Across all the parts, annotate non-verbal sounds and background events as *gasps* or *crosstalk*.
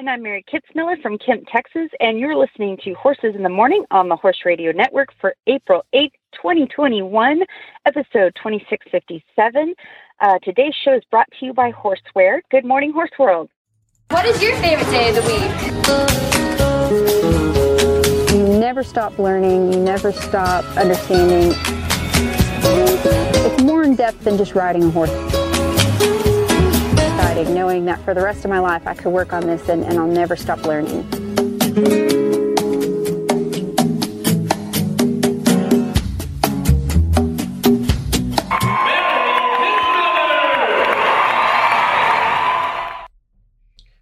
And I'm Mary Kitzmiller from Kemp, Texas, and you're listening to Horses in the Morning on the Horse Radio Network for April 8th, 2021, episode 2657. Uh, today's show is brought to you by Horseware. Good morning, Horse World. What is your favorite day of the week? You never stop learning, you never stop understanding. It's more in depth than just riding a horse exciting knowing that for the rest of my life I could work on this and, and I'll never stop learning.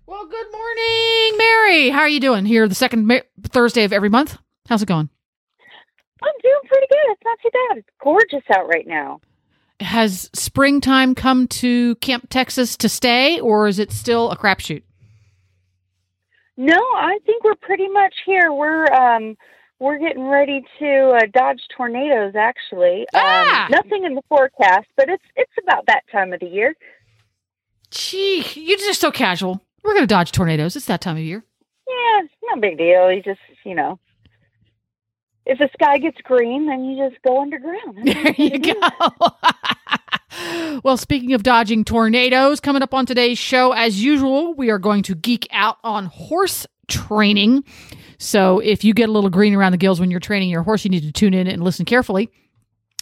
Well, good morning, Mary. How are you doing here the second Ma- Thursday of every month? How's it going? I'm doing pretty good. It's not too bad. It's gorgeous out right now. Has springtime come to Kemp Texas to stay, or is it still a crapshoot? No, I think we're pretty much here. We're um we're getting ready to uh, dodge tornadoes. Actually, Ah! um, nothing in the forecast, but it's it's about that time of the year. Gee, you're just so casual. We're going to dodge tornadoes. It's that time of year. Yeah, it's no big deal. You just you know, if the sky gets green, then you just go underground. There you go. *laughs* well, speaking of dodging tornadoes, coming up on today's show, as usual, we are going to geek out on horse training. So if you get a little green around the gills when you're training your horse, you need to tune in and listen carefully.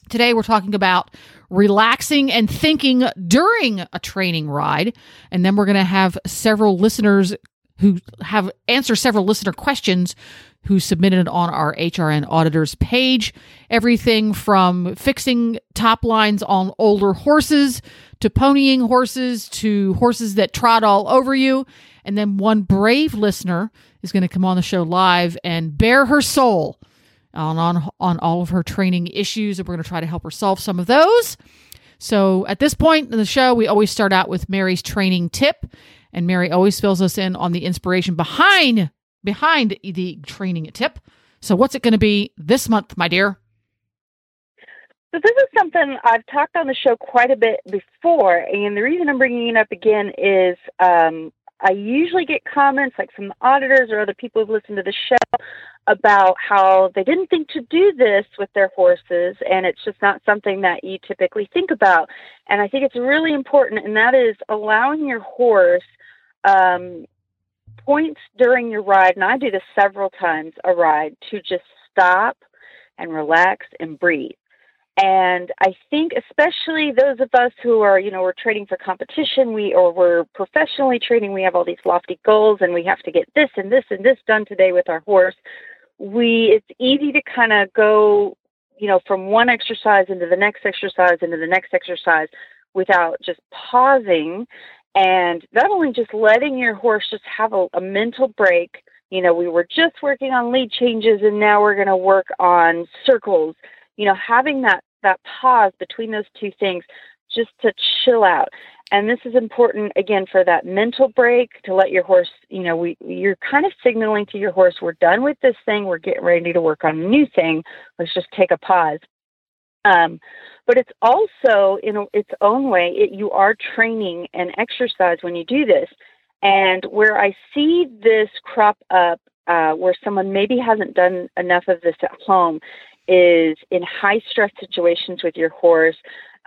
Today, we're talking about relaxing and thinking during a training ride. And then we're going to have several listeners who have answer several listener questions who submitted on our HRN auditors page. Everything from fixing top lines on older horses to ponying horses to horses that trot all over you. And then one brave listener is going to come on the show live and bare her soul on, on, on all of her training issues. And we're going to try to help her solve some of those. So at this point in the show, we always start out with Mary's training tip, and Mary always fills us in on the inspiration behind behind the training tip. So what's it going to be this month, my dear? So this is something I've talked on the show quite a bit before, and the reason I'm bringing it up again is um, I usually get comments like from the auditors or other people who've listened to the show about how they didn't think to do this with their horses, and it's just not something that you typically think about. And I think it's really important, and that is allowing your horse um, points during your ride, and I do this several times a ride, to just stop and relax and breathe. And I think especially those of us who are, you know, we're training for competition, we or we're professionally training, we have all these lofty goals and we have to get this and this and this done today with our horse. We it's easy to kind of go, you know, from one exercise into the next exercise into the next exercise without just pausing and not only just letting your horse just have a, a mental break. You know, we were just working on lead changes and now we're going to work on circles you know having that that pause between those two things just to chill out. And this is important again for that mental break to let your horse you know we you're kind of signaling to your horse we're done with this thing. We're getting ready to work on a new thing. Let's just take a pause um, but it's also in its own way it, you are training and exercise when you do this and where i see this crop up uh, where someone maybe hasn't done enough of this at home is in high stress situations with your horse.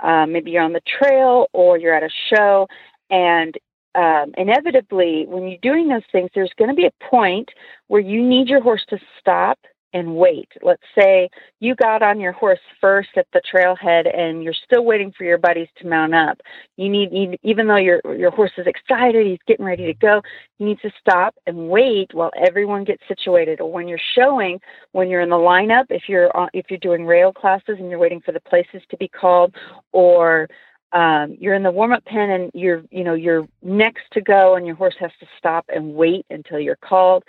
Um, maybe you're on the trail or you're at a show, and um, inevitably, when you're doing those things, there's going to be a point where you need your horse to stop and wait. Let's say you got on your horse first at the trailhead and you're still waiting for your buddies to mount up. You need, even though your your horse is excited, he's getting ready to go, you need to stop and wait while everyone gets situated. Or when you're showing, when you're in the lineup, if you're if you're doing rail classes and you're waiting for the places to be called, or um, you're in the warm up pen and you're you know you're next to go and your horse has to stop and wait until you're called.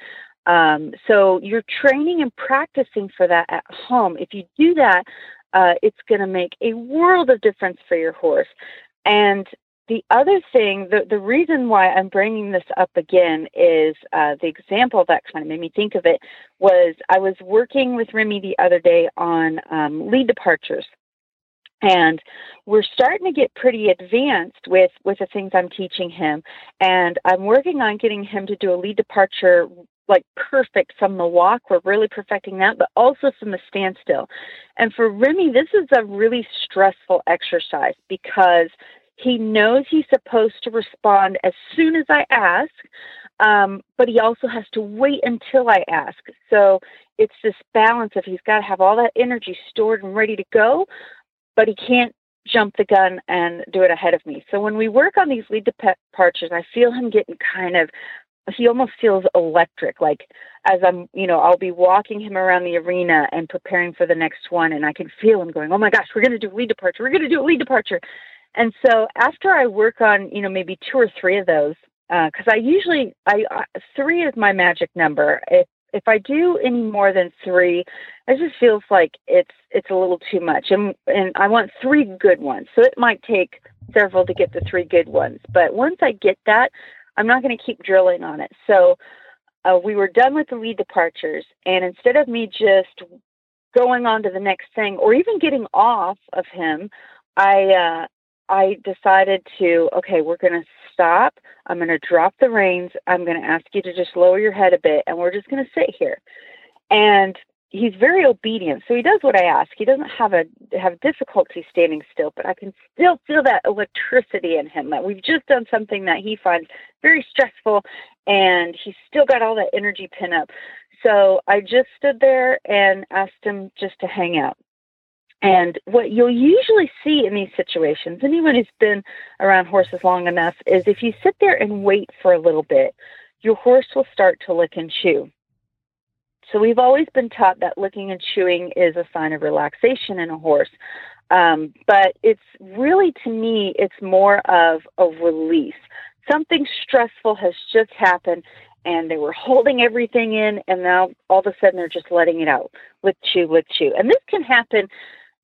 Um, so you're training and practicing for that at home. If you do that, uh, it's going to make a world of difference for your horse. And the other thing, the, the reason why I'm bringing this up again is uh, the example that kind of made me think of it was I was working with Remy the other day on um, lead departures. And we're starting to get pretty advanced with, with the things I'm teaching him. And I'm working on getting him to do a lead departure like perfect from the walk. We're really perfecting that, but also from the standstill. And for Remy, this is a really stressful exercise because he knows he's supposed to respond as soon as I ask, um, but he also has to wait until I ask. So it's this balance of he's got to have all that energy stored and ready to go, but he can't jump the gun and do it ahead of me. So when we work on these lead departures, I feel him getting kind of he almost feels electric like as i'm you know i'll be walking him around the arena and preparing for the next one and i can feel him going oh my gosh we're going to do a lead departure we're going to do a lead departure. And so after i work on you know maybe two or three of those because uh, i usually i uh, three is my magic number. If if i do any more than three it just feels like it's it's a little too much and and i want three good ones. So it might take several to get the three good ones but once i get that I'm not going to keep drilling on it. So uh, we were done with the lead departures, and instead of me just going on to the next thing or even getting off of him, I uh, I decided to okay, we're going to stop. I'm going to drop the reins. I'm going to ask you to just lower your head a bit, and we're just going to sit here. And he's very obedient, so he does what I ask. He doesn't have a have difficulty standing still, but I can still feel that electricity in him that we've just done something that he finds very stressful, and he's still got all that energy pin up. So I just stood there and asked him just to hang out. And what you'll usually see in these situations, anyone who's been around horses long enough, is if you sit there and wait for a little bit, your horse will start to lick and chew. So we've always been taught that licking and chewing is a sign of relaxation in a horse. Um, but it's really, to me, it's more of a release. Something stressful has just happened and they were holding everything in and now all of a sudden they're just letting it out. Lick, chew, lick, chew. And this can happen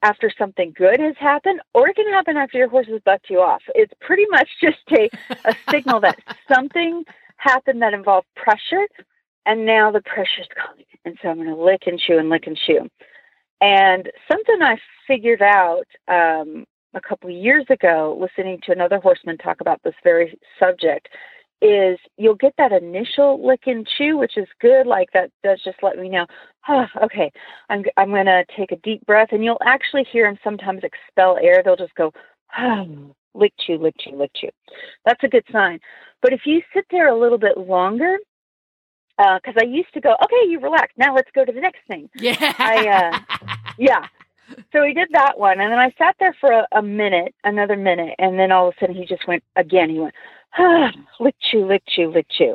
after something good has happened or it can happen after your horse has bucked you off. It's pretty much *laughs* just a, a signal that something happened that involved pressure and now the pressure's gone. And so I'm going to lick and chew and lick and chew. And something I figured out um, a couple years ago, listening to another horseman talk about this very subject, is you'll get that initial lick and chew, which is good. Like that does just let me know, oh, okay, I'm I'm going to take a deep breath, and you'll actually hear them sometimes expel air. They'll just go, oh, lick chew, lick chew, lick chew. That's a good sign. But if you sit there a little bit longer, because uh, I used to go, okay, you relax. Now let's go to the next thing. Yeah. I, uh, *laughs* yeah. So we did that one, and then I sat there for a, a, minute, another minute, and then all of a sudden he just went again. He went, *sighs* ah, lick chew, lick chew, lick chew,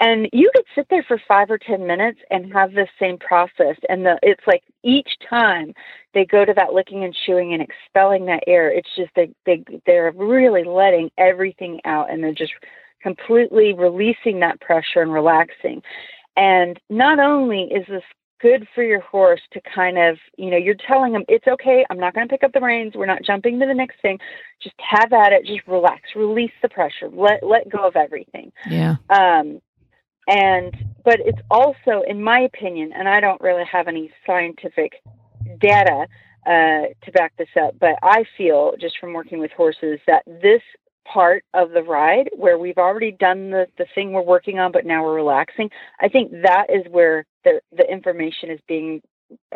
and you could sit there for five or ten minutes and have this same process. And the it's like each time they go to that licking and chewing and expelling that air, it's just they they they're really letting everything out, and they're just completely releasing that pressure and relaxing. And not only is this good for your horse to kind of, you know, you're telling them it's okay, I'm not going to pick up the reins, we're not jumping to the next thing. Just have at it, just relax, release the pressure, let let go of everything. Yeah. Um and but it's also in my opinion, and I don't really have any scientific data uh, to back this up, but I feel just from working with horses that this part of the ride where we've already done the, the thing we're working on, but now we're relaxing. I think that is where the, the information is being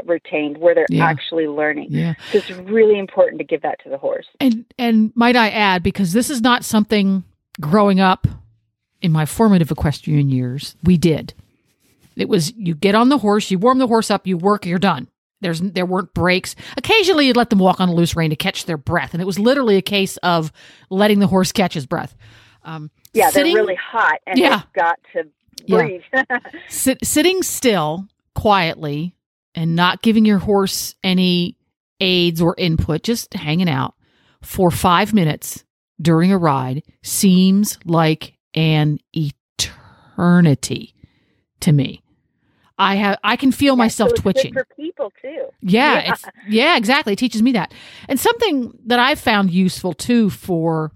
retained, where they're yeah. actually learning. Yeah. So it's really important to give that to the horse. And and might I add, because this is not something growing up in my formative equestrian years, we did. It was you get on the horse, you warm the horse up, you work, you're done. There's there weren't breaks. Occasionally, you'd let them walk on a loose rein to catch their breath, and it was literally a case of letting the horse catch his breath. Um, yeah, sitting, they're really hot, and yeah, they've got to breathe. Yeah. *laughs* Sit, sitting still quietly and not giving your horse any aids or input, just hanging out for five minutes during a ride seems like an eternity to me. I have I can feel myself so twitching. For people too. Yeah, Yeah. It's, yeah, exactly. It teaches me that. And something that I've found useful too for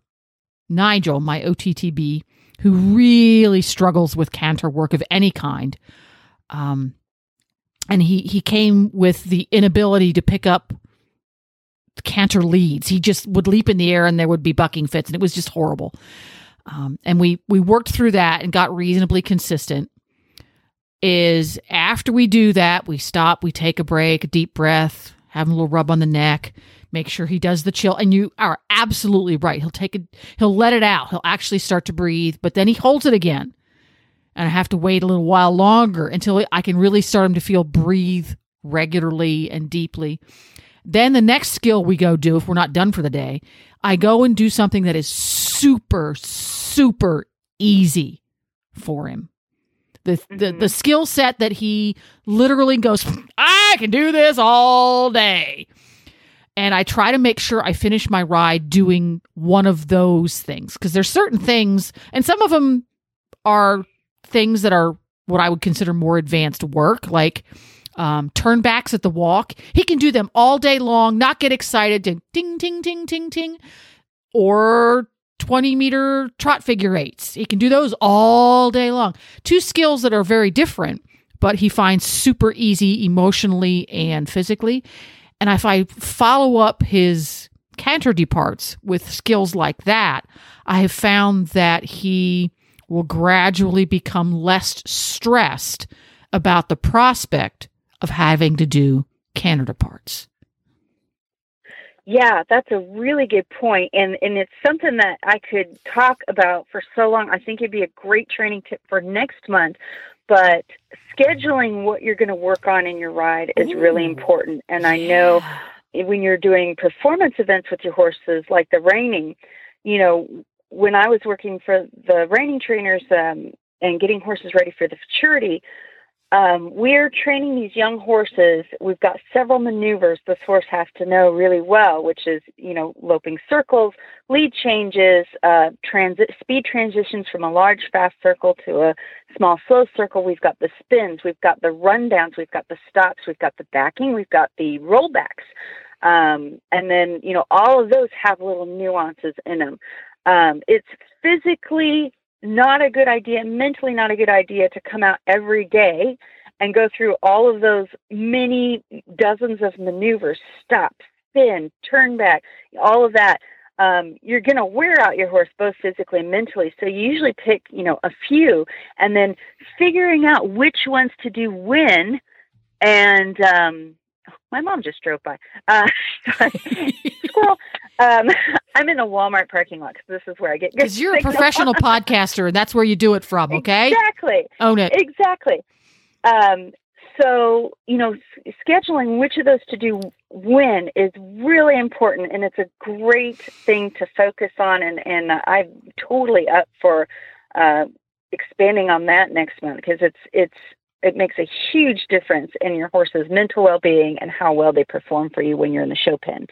Nigel, my OTTB, who really struggles with canter work of any kind. Um, and he, he came with the inability to pick up canter leads. He just would leap in the air and there would be bucking fits, and it was just horrible. Um, and we we worked through that and got reasonably consistent is after we do that, we stop, we take a break, a deep breath, have him a little rub on the neck, make sure he does the chill. And you are absolutely right. He'll take it, he'll let it out. He'll actually start to breathe, but then he holds it again. And I have to wait a little while longer until I can really start him to feel breathe regularly and deeply. Then the next skill we go do, if we're not done for the day, I go and do something that is super, super easy for him the the, the skill set that he literally goes i can do this all day. And i try to make sure i finish my ride doing one of those things because there's certain things and some of them are things that are what i would consider more advanced work like um, turn backs at the walk. He can do them all day long not get excited to ding ding, ding, ding, ting or 20 meter trot figure eights. He can do those all day long. Two skills that are very different, but he finds super easy emotionally and physically. And if I follow up his canter departs with skills like that, I have found that he will gradually become less stressed about the prospect of having to do canter departs. Yeah, that's a really good point, and and it's something that I could talk about for so long. I think it'd be a great training tip for next month. But scheduling what you're going to work on in your ride is really important, and I know when you're doing performance events with your horses, like the reining, you know, when I was working for the reining trainers um, and getting horses ready for the futurity, um, we're training these young horses. We've got several maneuvers this horse has to know really well, which is, you know, loping circles, lead changes, uh, transit speed transitions from a large fast circle to a small slow circle. We've got the spins, we've got the rundowns, we've got the stops, we've got the backing, we've got the rollbacks. Um, and then, you know, all of those have little nuances in them. Um, it's physically not a good idea, mentally not a good idea to come out every day and go through all of those many dozens of maneuvers, stop, spin, turn back, all of that. Um, you're going to wear out your horse both physically and mentally. So you usually pick, you know, a few and then figuring out which ones to do when. And um, my mom just drove by. Uh, *laughs* squirrel. Um, *laughs* I'm in a Walmart parking lot because this is where I get good Because you're a professional *laughs* podcaster, and that's where you do it from, okay? Exactly. Own it. Exactly. Um, so, you know, s- scheduling which of those to do when is really important, and it's a great thing to focus on. And, and I'm totally up for uh, expanding on that next month because it's it's it makes a huge difference in your horse's mental well-being and how well they perform for you when you're in the show pen.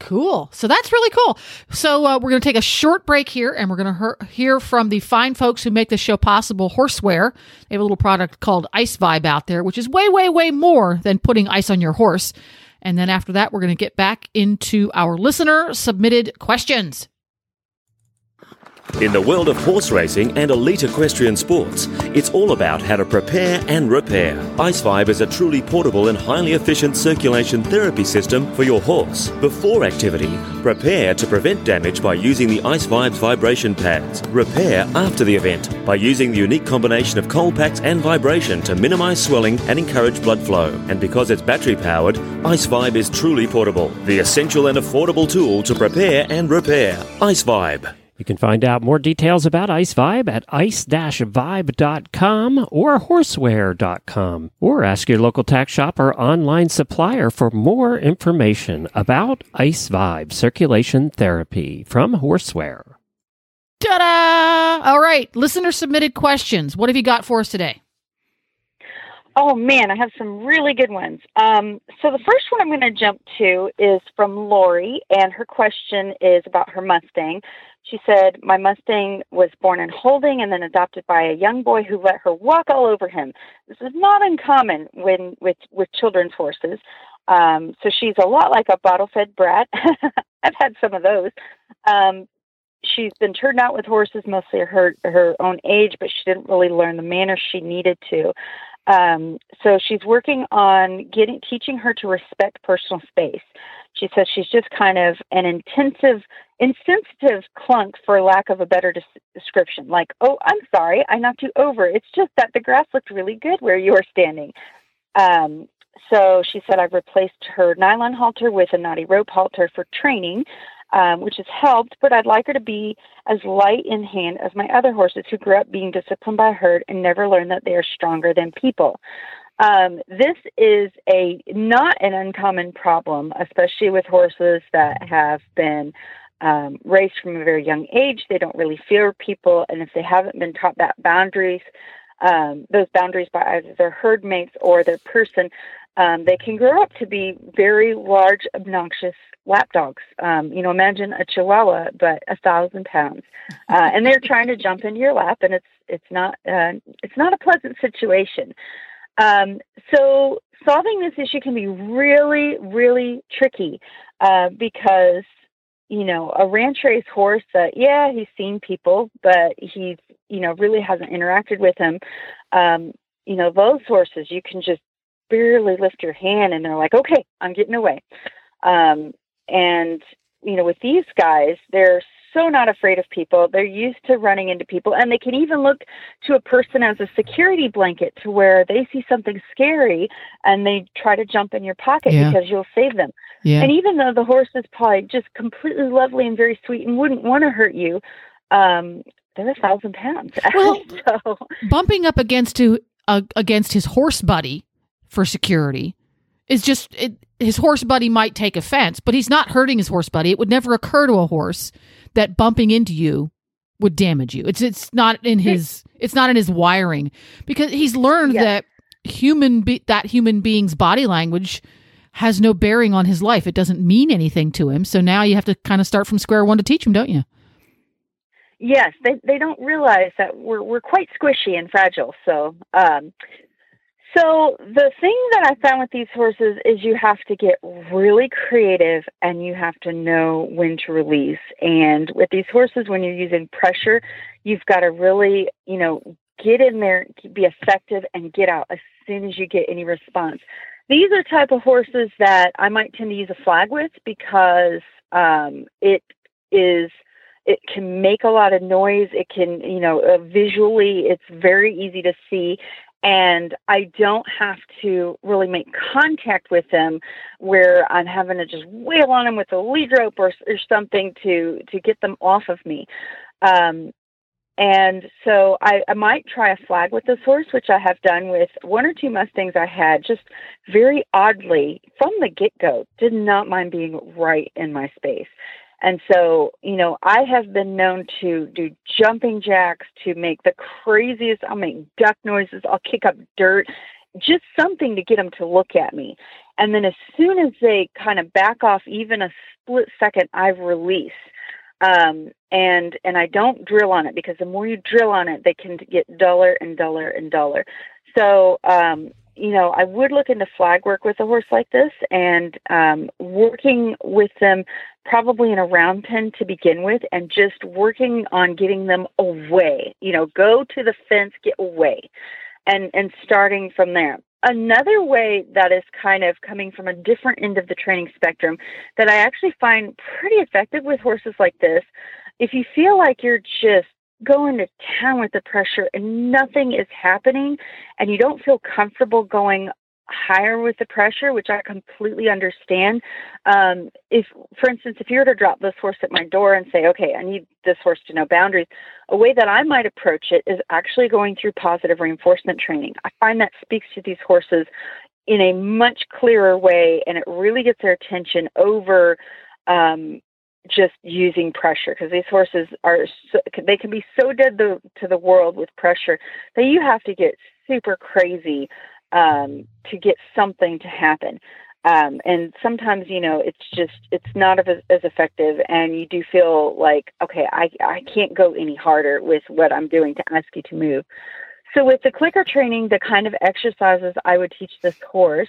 Cool. So that's really cool. So uh, we're going to take a short break here and we're going to he- hear from the fine folks who make this show possible, Horseware. They have a little product called Ice Vibe out there, which is way, way, way more than putting ice on your horse. And then after that, we're going to get back into our listener submitted questions. In the world of horse racing and elite equestrian sports, it's all about how to prepare and repair. Ice Vibe is a truly portable and highly efficient circulation therapy system for your horse. Before activity, prepare to prevent damage by using the Ice Vibe's vibration pads. Repair after the event by using the unique combination of cold packs and vibration to minimize swelling and encourage blood flow. And because it's battery powered, Ice Vibe is truly portable, the essential and affordable tool to prepare and repair. Ice Vibe. You can find out more details about Ice Vibe at ice-vibe.com or horseware.com or ask your local tack shop or online supplier for more information about Ice Vibe circulation therapy from Horseware. Ta da! All right, listener submitted questions. What have you got for us today? Oh man, I have some really good ones. Um, so the first one I'm going to jump to is from Lori, and her question is about her Mustang. She said, "My Mustang was born in holding and then adopted by a young boy who let her walk all over him. This is not uncommon when with with children's horses. Um, so she's a lot like a bottle-fed brat. *laughs* I've had some of those. Um, she's been turned out with horses mostly her her own age, but she didn't really learn the manners she needed to. Um, so she's working on getting teaching her to respect personal space. She says she's just kind of an intensive, insensitive clunk, for lack of a better des- description. Like, oh, I'm sorry, I knocked you over. It's just that the grass looked really good where you were standing. Um, so she said I've replaced her nylon halter with a knotty rope halter for training um, which has helped, but I'd like her to be as light in hand as my other horses who grew up being disciplined by herd and never learned that they are stronger than people. Um, this is a not an uncommon problem, especially with horses that have been um, raised from a very young age. They don't really fear people, and if they haven't been taught that boundaries, um, those boundaries by either their herd mates or their person, um, they can grow up to be very large, obnoxious lap dogs. Um, you know, imagine a Chihuahua, but a thousand pounds, uh, and they're trying to jump into your lap, and it's it's not uh, it's not a pleasant situation. Um, so solving this issue can be really really tricky uh, because you know a ranch race horse. Uh, yeah, he's seen people, but he's you know really hasn't interacted with them. Um, you know those horses you can just barely lift your hand and they're like okay i'm getting away um, and, you know, with these guys, they're so not afraid of people. They're used to running into people, and they can even look to a person as a security blanket to where they see something scary and they try to jump in your pocket Yeah. because you'll save them. Yeah. And even though the horse is probably just completely lovely and very sweet and wouldn't want to hurt you, um, they're a thousand pounds. *laughs* Well- so bumping up against to uh, against his horse buddy for security is just it, his horse buddy might take offense, but he's not hurting his horse buddy. It would never occur to a horse that bumping into you would damage you. It's it's not in his it's not in his wiring because he's learned Yeah. that human be- that human being's body language has no bearing on his life. It doesn't mean anything to him. So now you have to kind of start from square one to teach him, don't you? Yes, they they don't realize that we're we're quite squishy and fragile. So, um, so the thing that I found with these horses is you have to get really creative and you have to know when to release. And with these horses, when you're using pressure, you've got to really, you know, get in there, be effective, and get out as soon as you get any response. These are type of horses that I might tend to use a flag with because um, it is it can make a lot of noise. It can, you know, uh, visually, it's very easy to see. And I don't have to really make contact with them where I'm having to just wail on them with a lead rope or, or something to, to get them off of me. Um, and so I, I might try a flag with this horse, which I have done with one or two Mustangs I had, just very oddly from the get go, did not mind being right in my space. And so, you know, I have been known to do jumping jacks, to make the craziest, I'll make duck noises, I'll kick up dirt, just something to get them to look at me. And then as soon as they kind of back off, even a split second, I release. Um, and and I don't drill on it because the more you drill on it, they can get duller and duller and duller. So um, you know, I would look into flag work with a horse like this and um, working with them probably in a round pen to begin with and just working on getting them away. You know, go to the fence, get away, and, and starting from there. Another way that is kind of coming from a different end of the training spectrum that I actually find pretty effective with horses like this, if you feel like you're just going to town with the pressure and nothing is happening and you don't feel comfortable going higher with the pressure, which I completely understand. Um, if, for instance, if you were to drop this horse at my door and say, okay, I need this horse to know boundaries, a way that I might approach it is actually going through positive reinforcement training. I find that speaks to these horses in a much clearer way and it really gets their attention over um, just using pressure because these horses are so, they can be so dead the, to the world with pressure that you have to get super crazy um, to get something to happen. Um, and sometimes, you know, it's just it's not as, as effective, and you do feel like, okay, I I can't go any harder with what I'm doing to ask you to move. So with the clicker training, the kind of exercises I would teach this horse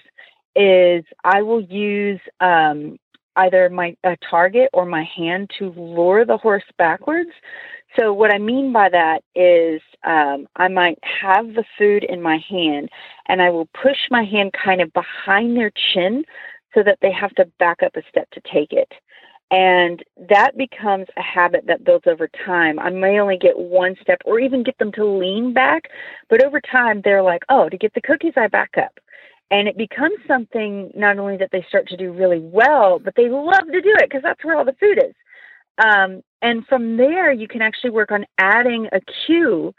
is I will use um, either my a target or my hand to lure the horse backwards. So what I mean by that is um, I might have the food in my hand and I will push my hand kind of behind their chin so that they have to back up a step to take it. And that becomes a habit that builds over time. I may only get one step or even get them to lean back, but over time they're like, oh, to get the cookies, I back up. And it becomes something not only that they start to do really well, but they love to do it because that's where all the food is. Um, and from there, you can actually work on adding a cue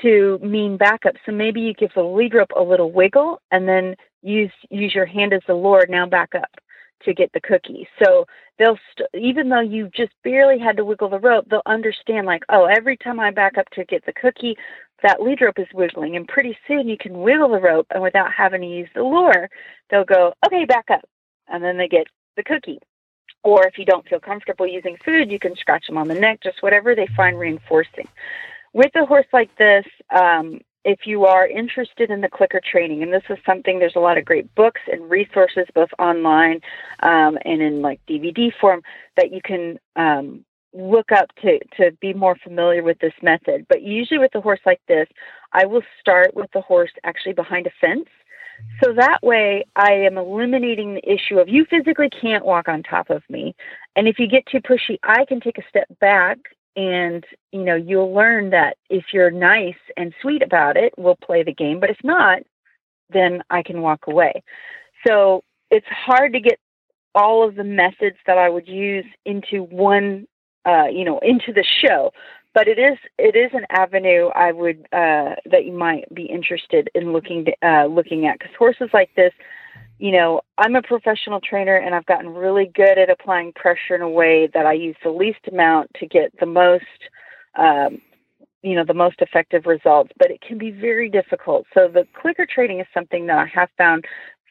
to mean backup. So maybe you give the lead rope a little wiggle and then use use your hand as the lure, now back up to get the cookie. So they'll st- even though you just barely had to wiggle the rope, they'll understand like, oh, every time I back up to get the cookie, that lead rope is wiggling, and pretty soon you can wiggle the rope, and without having to use the lure, they'll go, okay, back up, and then they get the cookie. Or if you don't feel comfortable using food, you can scratch them on the neck, just whatever they find reinforcing. With a horse like this, um, if you are interested in the clicker training, and this is something, there's a lot of great books and resources, both online um, and in like DVD form, that you can um, look up to to be more familiar with this method. But usually with a horse like this, I will start with the horse actually behind a fence. So that way I am eliminating the issue of you physically can't walk on top of me. And if you get too pushy, I can take a step back and you know, you'll learn that if you're nice and sweet about it, we'll play the game, but if not, then I can walk away. So it's hard to get all of the methods that I would use into one uh, you know, into the show. But it is it is an avenue I would uh, that you might be interested in looking to, uh, looking at because horses like this, you know, I'm a professional trainer and I've gotten really good at applying pressure in a way that I use the least amount to get the most. Um, you know the most effective results but it can be very difficult so the clicker training is something that i have found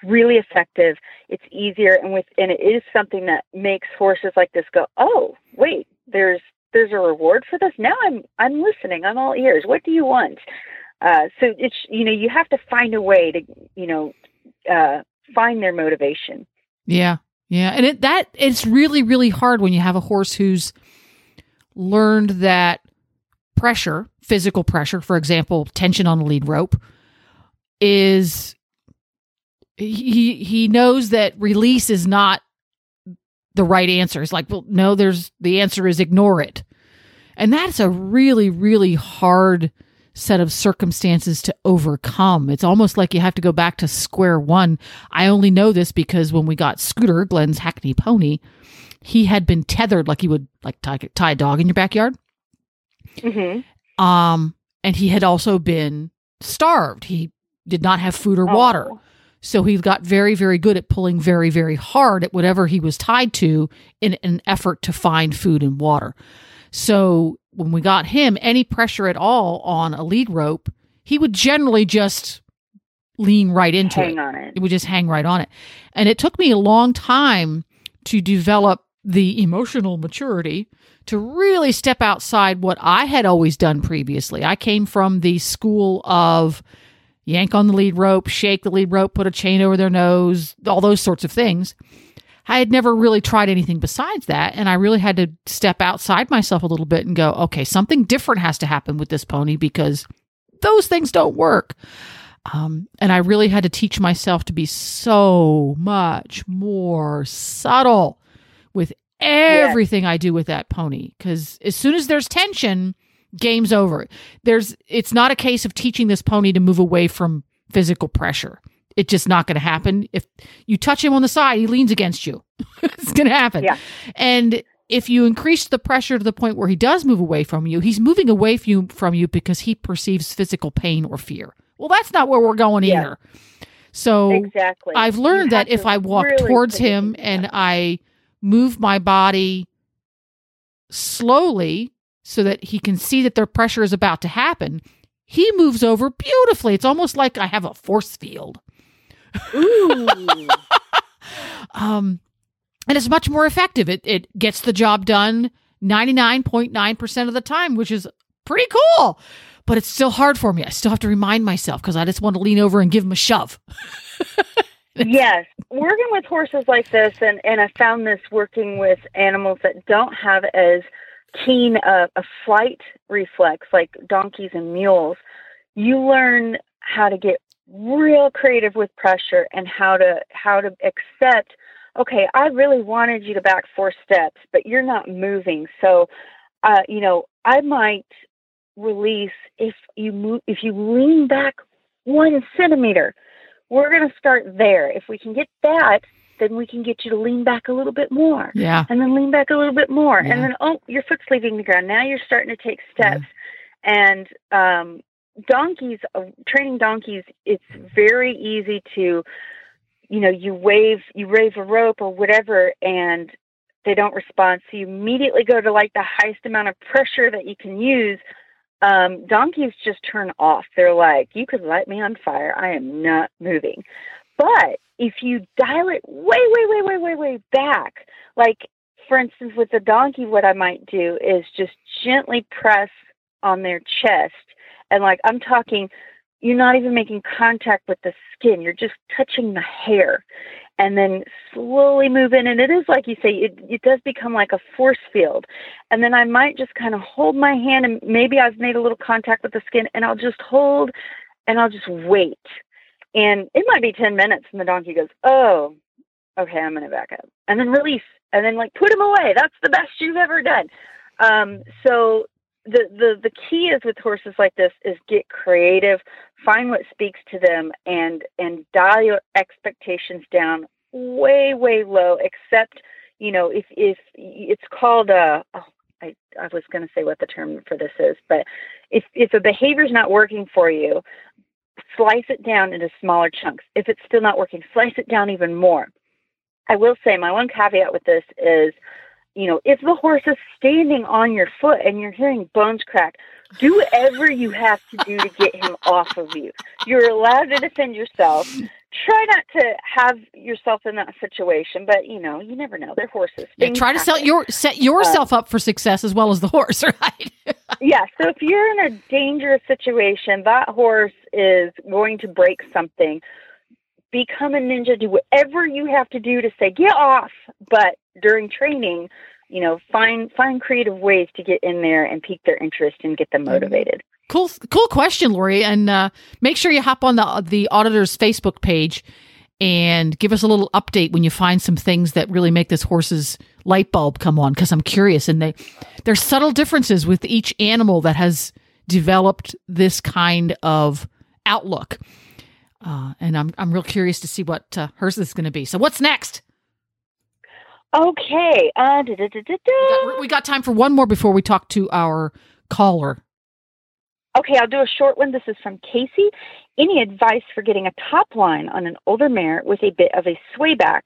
really effective it's easier and with and it is something that makes horses like this go oh wait there's there's a reward for this. Now I'm I'm listening. I'm all ears. What do you want? Uh, so it's you know you have to find a way to you know uh, find their motivation. Yeah, yeah, and it that it's really really hard when you have a horse who's learned that pressure, physical pressure, for example, tension on a lead rope, is he he knows that release is not the right answer. It's like, well, no, there's the answer is ignore it. And that's a really, really hard set of circumstances to overcome. It's almost like you have to go back to square one. I only know this because when we got Scooter, Glenn's Hackney pony, he had been tethered like you would like tie, tie a dog in your backyard. Mm-hmm. Um, and he had also been starved. He did not have food or water. So he got very, very good at pulling very, very hard at whatever he was tied to in an effort to find food and water. So when we got him, any pressure at all on a lead rope, he would generally just lean right into Hang it. on it. It would just hang right on it. And it took me a long time to develop the emotional maturity to really step outside what I had always done previously. I came from the school of yank on the lead rope, shake the lead rope, put a chain over their nose, all those sorts of things. I had never really tried anything besides that. And I really had to step outside myself a little bit and go, okay, something different has to happen with this pony because those things don't work. Um, and I really had to teach myself to be so much more subtle with everything I do with that pony. Because as soon as there's tension, game's over. There's it's not a case of teaching this pony to move away from physical pressure. It's just not going to happen. If you touch him on the side, he leans against you. *laughs* it's going to happen. Yeah. And if you increase the pressure to the point where he does move away from you, he's moving away from you, from you because he perceives physical pain or fear. Well, that's not where we're going Yeah. either. So Exactly. I've learned that if I walk really towards him and. I move my body slowly so that he can see that their pressure is about to happen, he moves over beautifully. It's almost like I have a force field. Ooh. *laughs* *laughs* um, and it's much more effective. It it gets the job done ninety nine point nine percent of the time, which is pretty cool. But it's still hard for me. I still have to remind myself because I just want to lean over and give him a shove. *laughs* yes, working with horses like this, and and I found this working with animals that don't have as keen a, a flight reflex like donkeys and mules. You learn how to get real creative with pressure and how to how to accept okay i really wanted you to back four steps but you're not moving so uh you know i might release if you move if you lean back one centimeter we're going to start there if we can get that then we can get you to lean back a little bit more. Yeah. and then lean back a little bit more. Yeah. and then oh your foot's leaving the ground. Now you're starting to take steps. And um donkeys uh, training donkeys it's very easy to you know you wave you wave a rope or whatever and they don't respond. So you immediately go to like the highest amount of pressure that you can use. Um donkeys just turn off. They're like you could light me on fire. I am not moving but if you dial it way way way way way way back like for instance with the donkey what i might do is just gently press on their chest. And like I'm talking you're not even making contact with the skin. You're just touching the hair. And then slowly move in. And it is like you say it it does become like a force field. And then I might just kind of hold my hand and maybe I've made a little contact with the skin and I'll just hold and I'll just wait and it might be 10 minutes and the donkey goes oh okay I'm going to back up and then release and then like put him away that's the best you've ever done um so the, the the key is with horses like this is get creative, find what speaks to them, and and dial your expectations down way way low. Except you know if if it's called a oh, I I was going to say what the term for this is, but if if a behavior is not working for you, slice it down into smaller chunks. If it's still not working, slice it down even more. I will say my one caveat with this is you know, if the horse is standing on your foot and you're hearing bones crack, do whatever you have to do to get him off of you. You're allowed to defend yourself. Try not to have yourself in that situation, but you know, you never know. They're horses. Yeah, try to sell your set yourself um, up for success as well as the horse, *laughs* right? yeah, so if you're in a dangerous situation, that horse is going to break something. Become a ninja, do whatever you have to do to say get off, but during training, you know, find find creative ways to get in there and pique their interest and get them mm-hmm. motivated. Cool, cool question, Lori. And uh, make sure you hop on the the auditor's Facebook page and give us a little update when you find some things that really make this horse's light bulb come on. Because I'm curious, and they there's subtle differences with each animal that has developed this kind of outlook. Uh, and I'm I'm real curious to see what uh, hers is going to be. So what's next? Okay. Uh, da, da, da, da, da. We got, we got time for one more before we talk to our caller. Okay, I'll do a short one. This is from Casey. Any advice for getting a top line on an older mare with a bit of a swayback?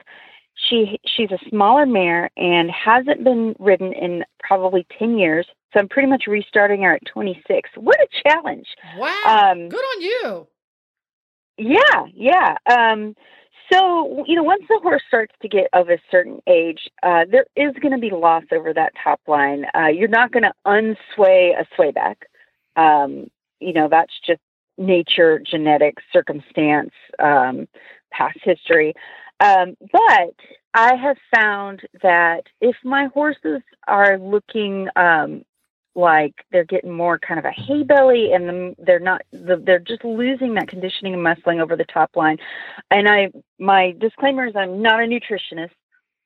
She she's a smaller mare and hasn't been ridden in probably ten years. So I'm pretty much restarting her at 26. What a challenge! Wow, Um, good on you. Yeah, yeah. Um, so you know, once the horse starts to get of a certain age, uh, there is going to be loss over that top line. Uh, you're not going to unsway a swayback. Um, you know, that's just nature, genetics, circumstance, um, past history. Um, but I have found that if my horses are looking um, like they're getting more kind of a hay belly and the, they're not the, they're just losing that conditioning and muscling over the top line and i my disclaimer is i'm not a nutritionist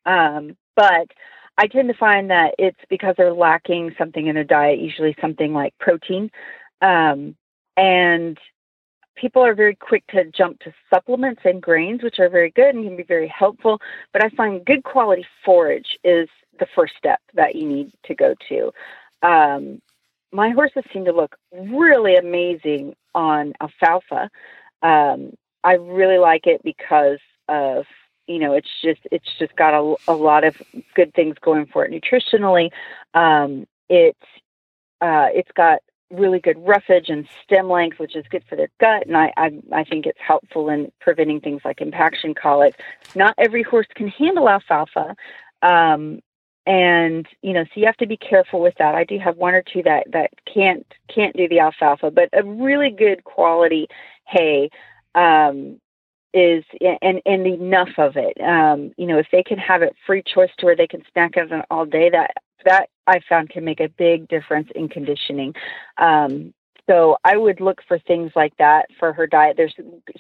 um, but i tend to find that it's because they're lacking something in their diet usually something like protein um, and people are very quick to jump to supplements and grains which are very good and can be very helpful but i find good quality forage is the first step that you need to go to um, my horses seem to look really amazing on alfalfa. Um, I really like it because of you know it's just it's just got a, a lot of good things going for it nutritionally. Um, it's uh, it's got really good roughage and stem length, which is good for their gut, and I, I I think it's helpful in preventing things like impaction colic. Not every horse can handle alfalfa, um, and you know, so you have to be careful with that. I do have one or two that that can't can't do the alfalfa, but a really good quality hay um, is and and enough of it. Um, you know, if they can have it free choice to where they can snack on it all day, that that I found can make a big difference in conditioning. Um, so I would look for things like that for her diet. There's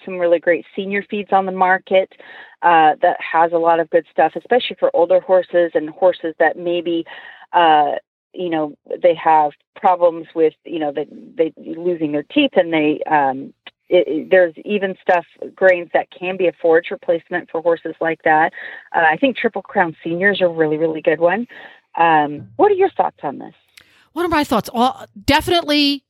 some really great senior feeds on the market uh, that has a lot of good stuff, especially for older horses and horses that maybe, uh, you know, they have problems with, you know, they they losing their teeth and they um, it, there's even stuff grains that can be a forage replacement for horses like that. Uh, I think Triple Crown Seniors are a really really good one. Um, what are your thoughts on this? What are my thoughts? Well, definitely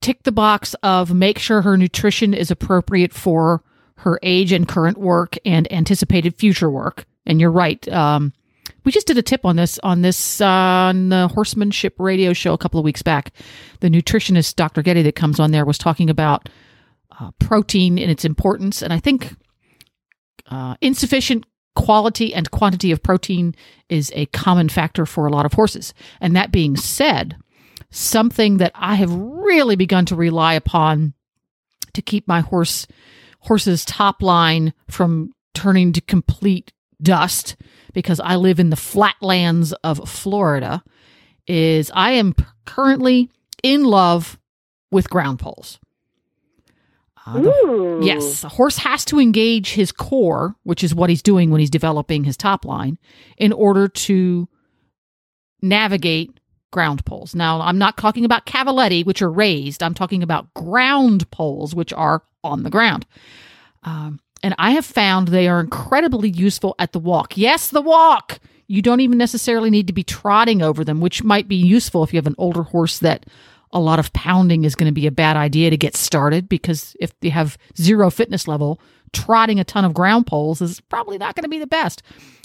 tick the box of make sure her nutrition is appropriate for her age and current work and anticipated future work. And you're right. Um, we just did a tip on this on this uh, on the horsemanship radio show a couple of weeks back. The nutritionist Dr. Getty that comes on there was talking about uh, protein and its importance, and I think uh, insufficient quality and quantity of protein is a common factor for a lot of horses. And that being said, something that I have really begun to rely upon to keep my horse horse's top line from turning to complete dust because I live in the flatlands of Florida is I am currently in love with ground poles. Uh, the, yes, a horse has to engage his core, which is what he's doing when he's developing his top line, in order to navigate ground poles. Now, I'm not talking about cavaletti, which are raised. I'm talking about ground poles, which are on the ground. Um, and I have found they are incredibly useful at the walk. Yes, the walk. You don't even necessarily need to be trotting over them, which might be useful if you have an older horse that a lot of pounding is going to be a bad idea to get started because if you have zero fitness level, trotting a ton of ground poles is probably not going to be the best.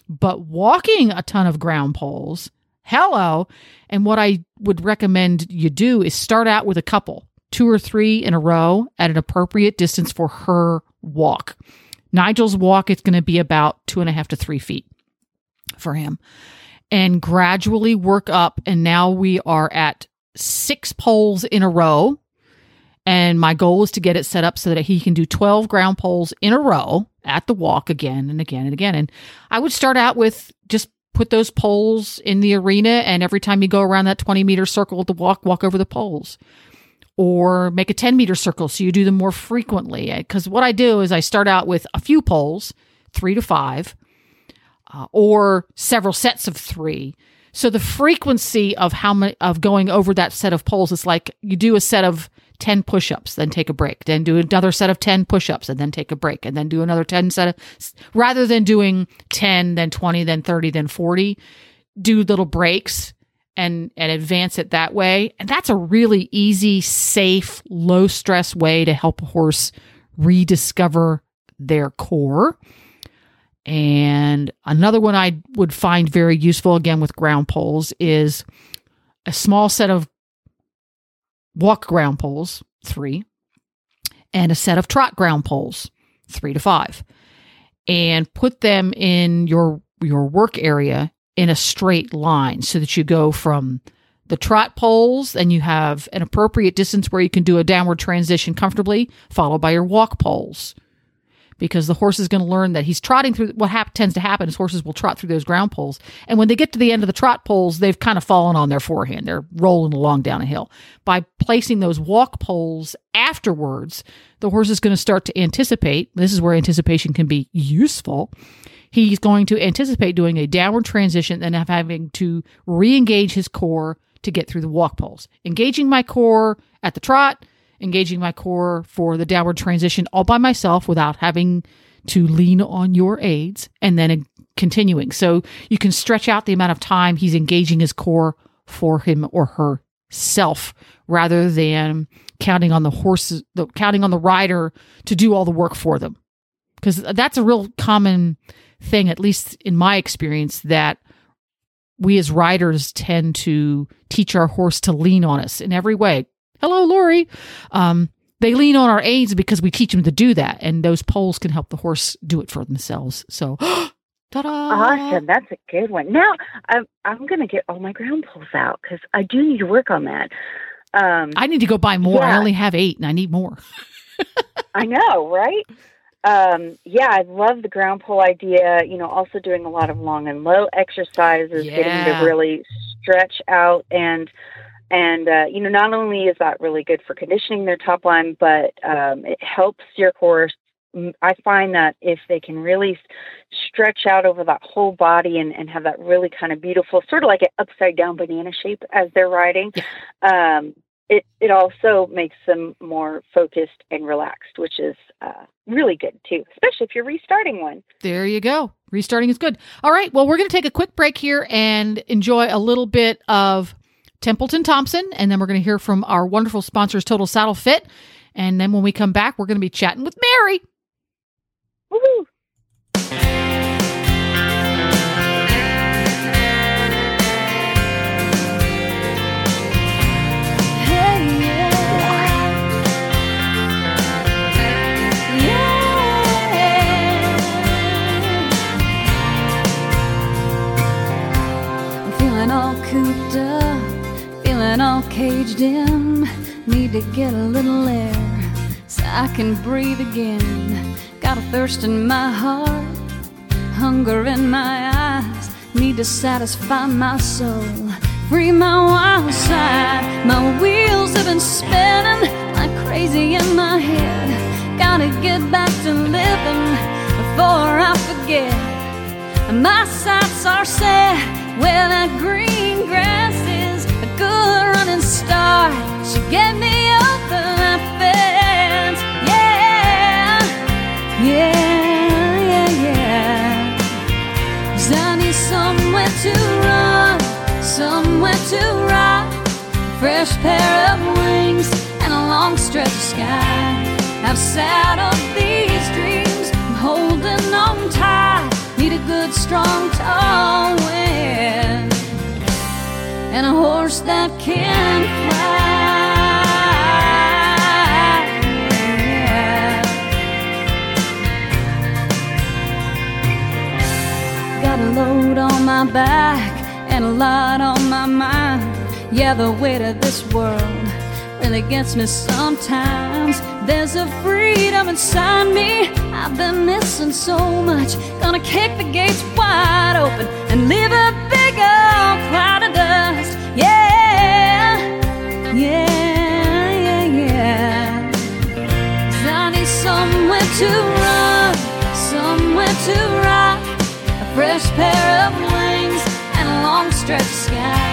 But walking a ton of ground poles, hello. And what I would recommend you do is start out with a couple, two or three in a row at an appropriate distance for her walk. Nigel's walk is going to be about two and a half to three feet for him and gradually work up. And now we are at six poles in a row. And my goal is to get it set up so that he can do 12 ground poles in a row at the walk again and again and again. And I would start out with just put those poles in the arena. And every time you go around that 20 meter circle at the walk, walk over the poles or make a 10 meter circle so you do them more frequently. Because what I do is I start out with a few poles, three to five, uh, or several sets of three. So the frequency of how many of going over that set of poles is like you do a set of 10 push-ups, then take a break, then do another set of 10 push-ups and then take a break and then do another 10 set of rather than doing 10, then 20, then 30, then 40, do little breaks and and advance it that way. And that's a really easy, safe, low stress way to help a horse rediscover their core. And another one I would find very useful again with ground poles is a small set of walk ground poles, three, and a set of trot ground poles, three to five, and put them in your your work area in a straight line so that you go from the trot poles and you have an appropriate distance where you can do a downward transition comfortably, followed by your walk poles. Because the horse is going to learn that he's trotting through what hap- tends to happen is horses will trot through those ground poles. And when they get to the end of the trot poles they've kind of fallen on their forehand. They're rolling along down a hill. By placing those walk poles afterwards the horse is going to start to anticipate this is where anticipation can be useful he's going to anticipate doing a downward transition and having to re-engage his core to get through the walk poles engaging my core at the trot engaging my core for the downward transition all by myself without having to lean on your aids and then continuing. So you can stretch out the amount of time he's engaging his core for him or herself rather than counting on the horses, the, counting on the rider to do all the work for them. Because that's a real common thing, at least in my experience, that we as riders tend to teach our horse to lean on us in every way. Hello, Lori. Um, they lean on our aids because we teach them to do that, and those poles can help the horse do it for themselves. So, *gasps* ta-da! Awesome. That's a good one. Now, I'm, I'm going to get all my ground poles out because I do need to work on that. Um, I need to go buy more. I only have eight, and I need more. *laughs* I know, right? Um, yeah, I love the ground pole idea. You know, also doing a lot of long and low exercises, getting to really stretch out and and uh, you know, not only is that really good for conditioning their top line, but um, it helps your horse. I find that if they can really stretch out over that whole body and, and have that really kind of beautiful, sort of like an upside down banana shape as they're riding, um, it it also makes them more focused and relaxed, which is uh, really good too, especially if you're restarting one. There you go. Restarting is good. All right. Well, we're going to take a quick break here and enjoy a little bit of Templeton Thompson. And then we're going to hear from our wonderful sponsors, Total Saddle Fit. And then when we come back, we're going to be chatting with Mary. Woohoo! Caged in. Need to get a little air so I can breathe again. Got a thirst in my heart, hunger in my eyes. Need to satisfy my soul, free my wild side. My wheels have been spinning like crazy in my head. Gotta get back to living before I forget. My sights are set where Fresh pair of wings and a long stretch of sky. I've saddled these dreams, I'm holding on tight. Need a good, strong, tall wind and a horse that can fly. Got a load on my back and a lot on my mind. Yeah, the weight of this world really gets me sometimes. There's a freedom inside me I've been missing so much. Gonna kick the gates wide open and leave a big old cloud of dust. Yeah, yeah, yeah, yeah. 'Cause I need somewhere to run, somewhere to ride. A fresh pair of wings and a long stretch of sky.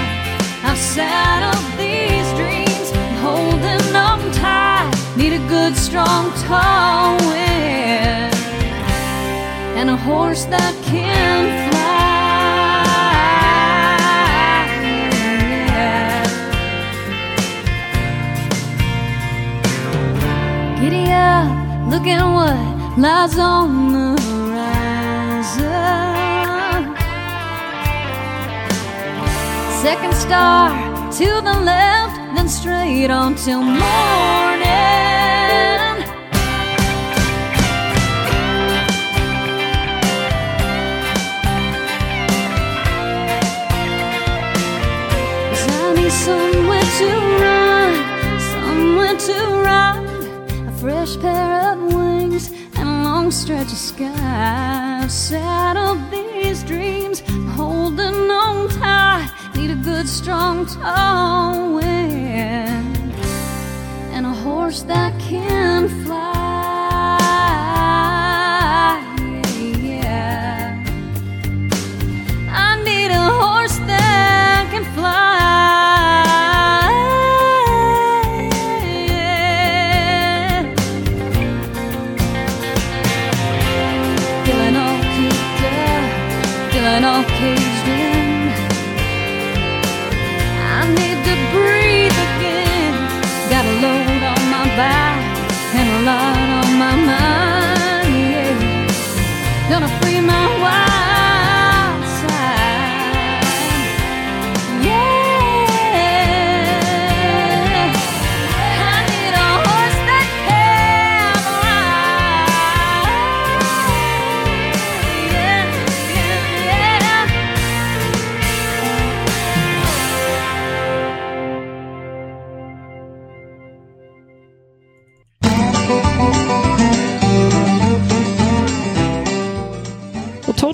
I've saddled these dreams, I'm holding on tight. Need a good, strong, tall wind and a horse that can fly. Giddy up, look at what lies on the Second star to the left, then straight on till morning. Cause I need somewhere to run, somewhere to ride. A fresh pair of wings and a long stretch of sky. I've strong, tall wind and a horse that can fly.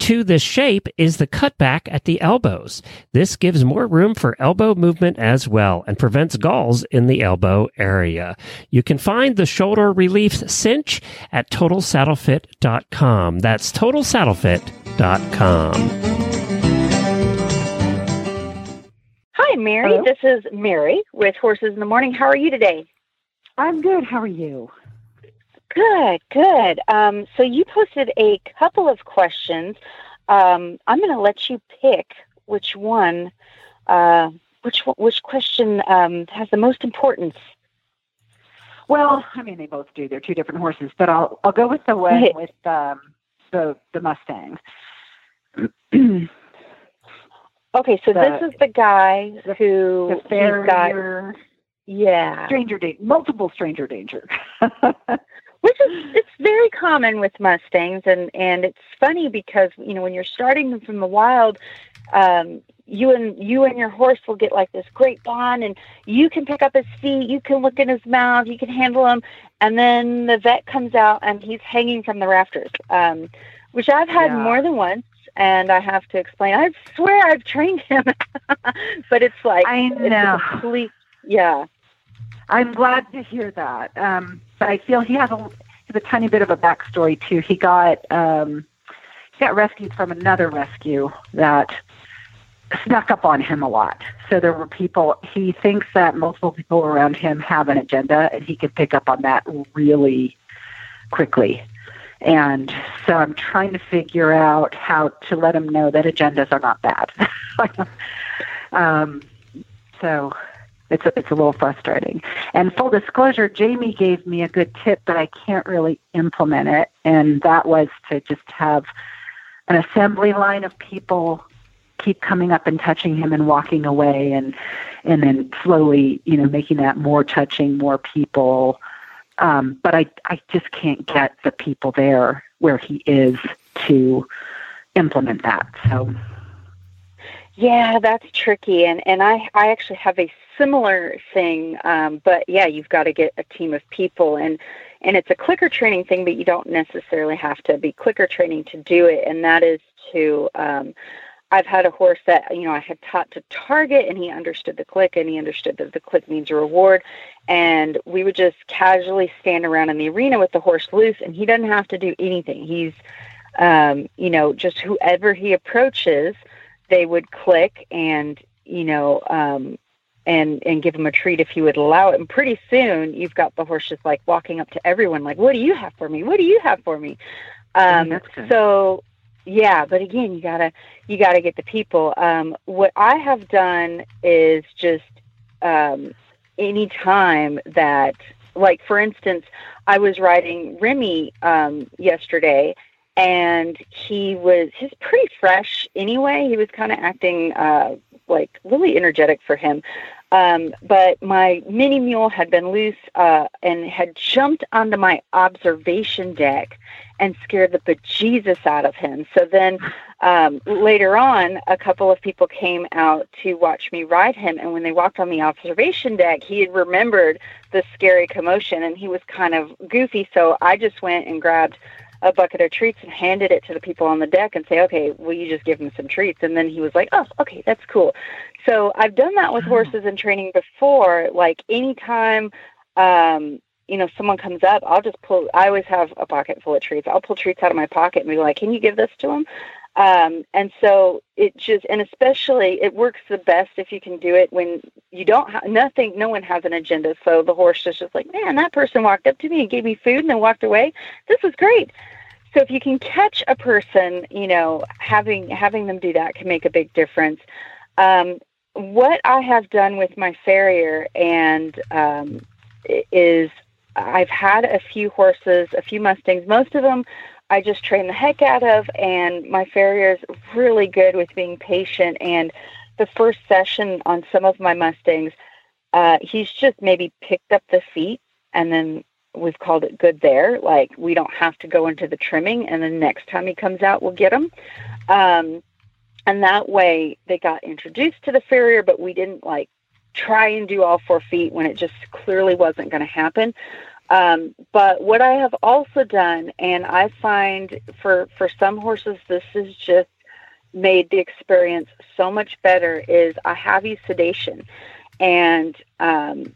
to this shape is the cutback at the elbows. This gives more room for elbow movement as well and prevents galls in the elbow area. You can find the shoulder relief cinch at totalsaddlefit.com. That's totalsaddlefit.com. Hi, Mary. Hello? This is Mary with Horses in the Morning. How are you today? I'm good. How are you? Good, good. Um, so you posted a couple of questions. Um, I'm going to let you pick which one, uh, which which question um, has the most importance. Well, I mean, they both do. They're two different horses, but I'll I'll go with the one with um, the the Mustang. *clears throat* Okay, so The- this is the guy who The got, yeah, stranger danger, multiple stranger danger. *laughs* which is it's very common with mustangs and and it's funny because you know when you're starting them from the wild um you and you and your horse will get like this great bond and you can pick up his feet you can look in his mouth you can handle him and then the vet comes out and he's hanging from the rafters um which i've had Yeah. more than once and i have to explain i swear i've trained him *laughs* but it's like I know. complete yeah I'm glad to hear that. Um, but I feel he has a, a tiny bit of a backstory too. He got um, he got rescued from another rescue that snuck up on him a lot. So there were people. He thinks that multiple people around him have an agenda, and he can pick up on that really quickly. And so I'm trying to figure out how to let him know that agendas are not bad. *laughs* um, so it's a, it's a little frustrating. And full disclosure, Jamie gave me a good tip, but I can't really implement it. And that was to just have an assembly line of people keep coming up and touching him and walking away, and and then slowly, you know, making that more touching, more people. Um, but I I just can't get the people there where he is to implement that. So Yeah, that's tricky, and and I I actually have a similar thing, um, but yeah, you've got to get a team of people, and and it's a clicker training thing, but you don't necessarily have to be clicker training to do it, and that is to. Um, I've had a horse that you know I had taught to target, and he understood the click, and he understood that the click means a reward, and we would just casually stand around in the arena with the horse loose, and he doesn't have to do anything. He's, um, you know, just whoever he approaches they would click and you know um and and give him a treat if he would allow it. And pretty soon you've got the horse just like walking up to everyone like what do you have for me? What do you have for me? Um so yeah but again you gotta you gotta get the people. Um what i have done is just um any time that like for instance i was riding remy um yesterday and he was he's pretty fresh anyway. He was kind of acting uh like really energetic for him. Um but my mini mule had been loose uh and had jumped onto my observation deck and scared the bejesus out of him. So then um later on a couple of people came out to watch me ride him. And when they walked on the observation deck he had remembered the scary commotion and he was kind of goofy. So i just went and grabbed a bucket of treats and handed it to the people on the deck and say, okay, will you just give him some treats? And then he was like, oh, okay, that's cool. So I've done that with horses in training before. Like anytime, um, you know, someone comes up, I'll just pull, I always have a pocket full of treats. I'll pull treats out of my pocket and be like, can you give this to him? Um, and so it just, and especially it works the best if you can do it when you don't have nothing, no one has an agenda. So the horse is just like, man, that person walked up to me and gave me food and then walked away. This was great. so if you can catch a person, you know, having having them do that can make a big difference. Um, what I have done with my farrier and um, is I've had a few horses, a few Mustangs. Most of them I just train the heck out of, and my farrier is really good with being patient. And the first session on some of my Mustangs, uh, he's just maybe picked up the feet, and then we've called it good there. Like we don't have to go into the trimming, and the next time he comes out, we'll get him. Um, and that way, they got introduced to the farrier, but we didn't like try and do all four feet when it just clearly wasn't going to happen. Um, but what I have also done, and I find for for some horses, this has just made the experience so much better. Is I have used sedation, and um,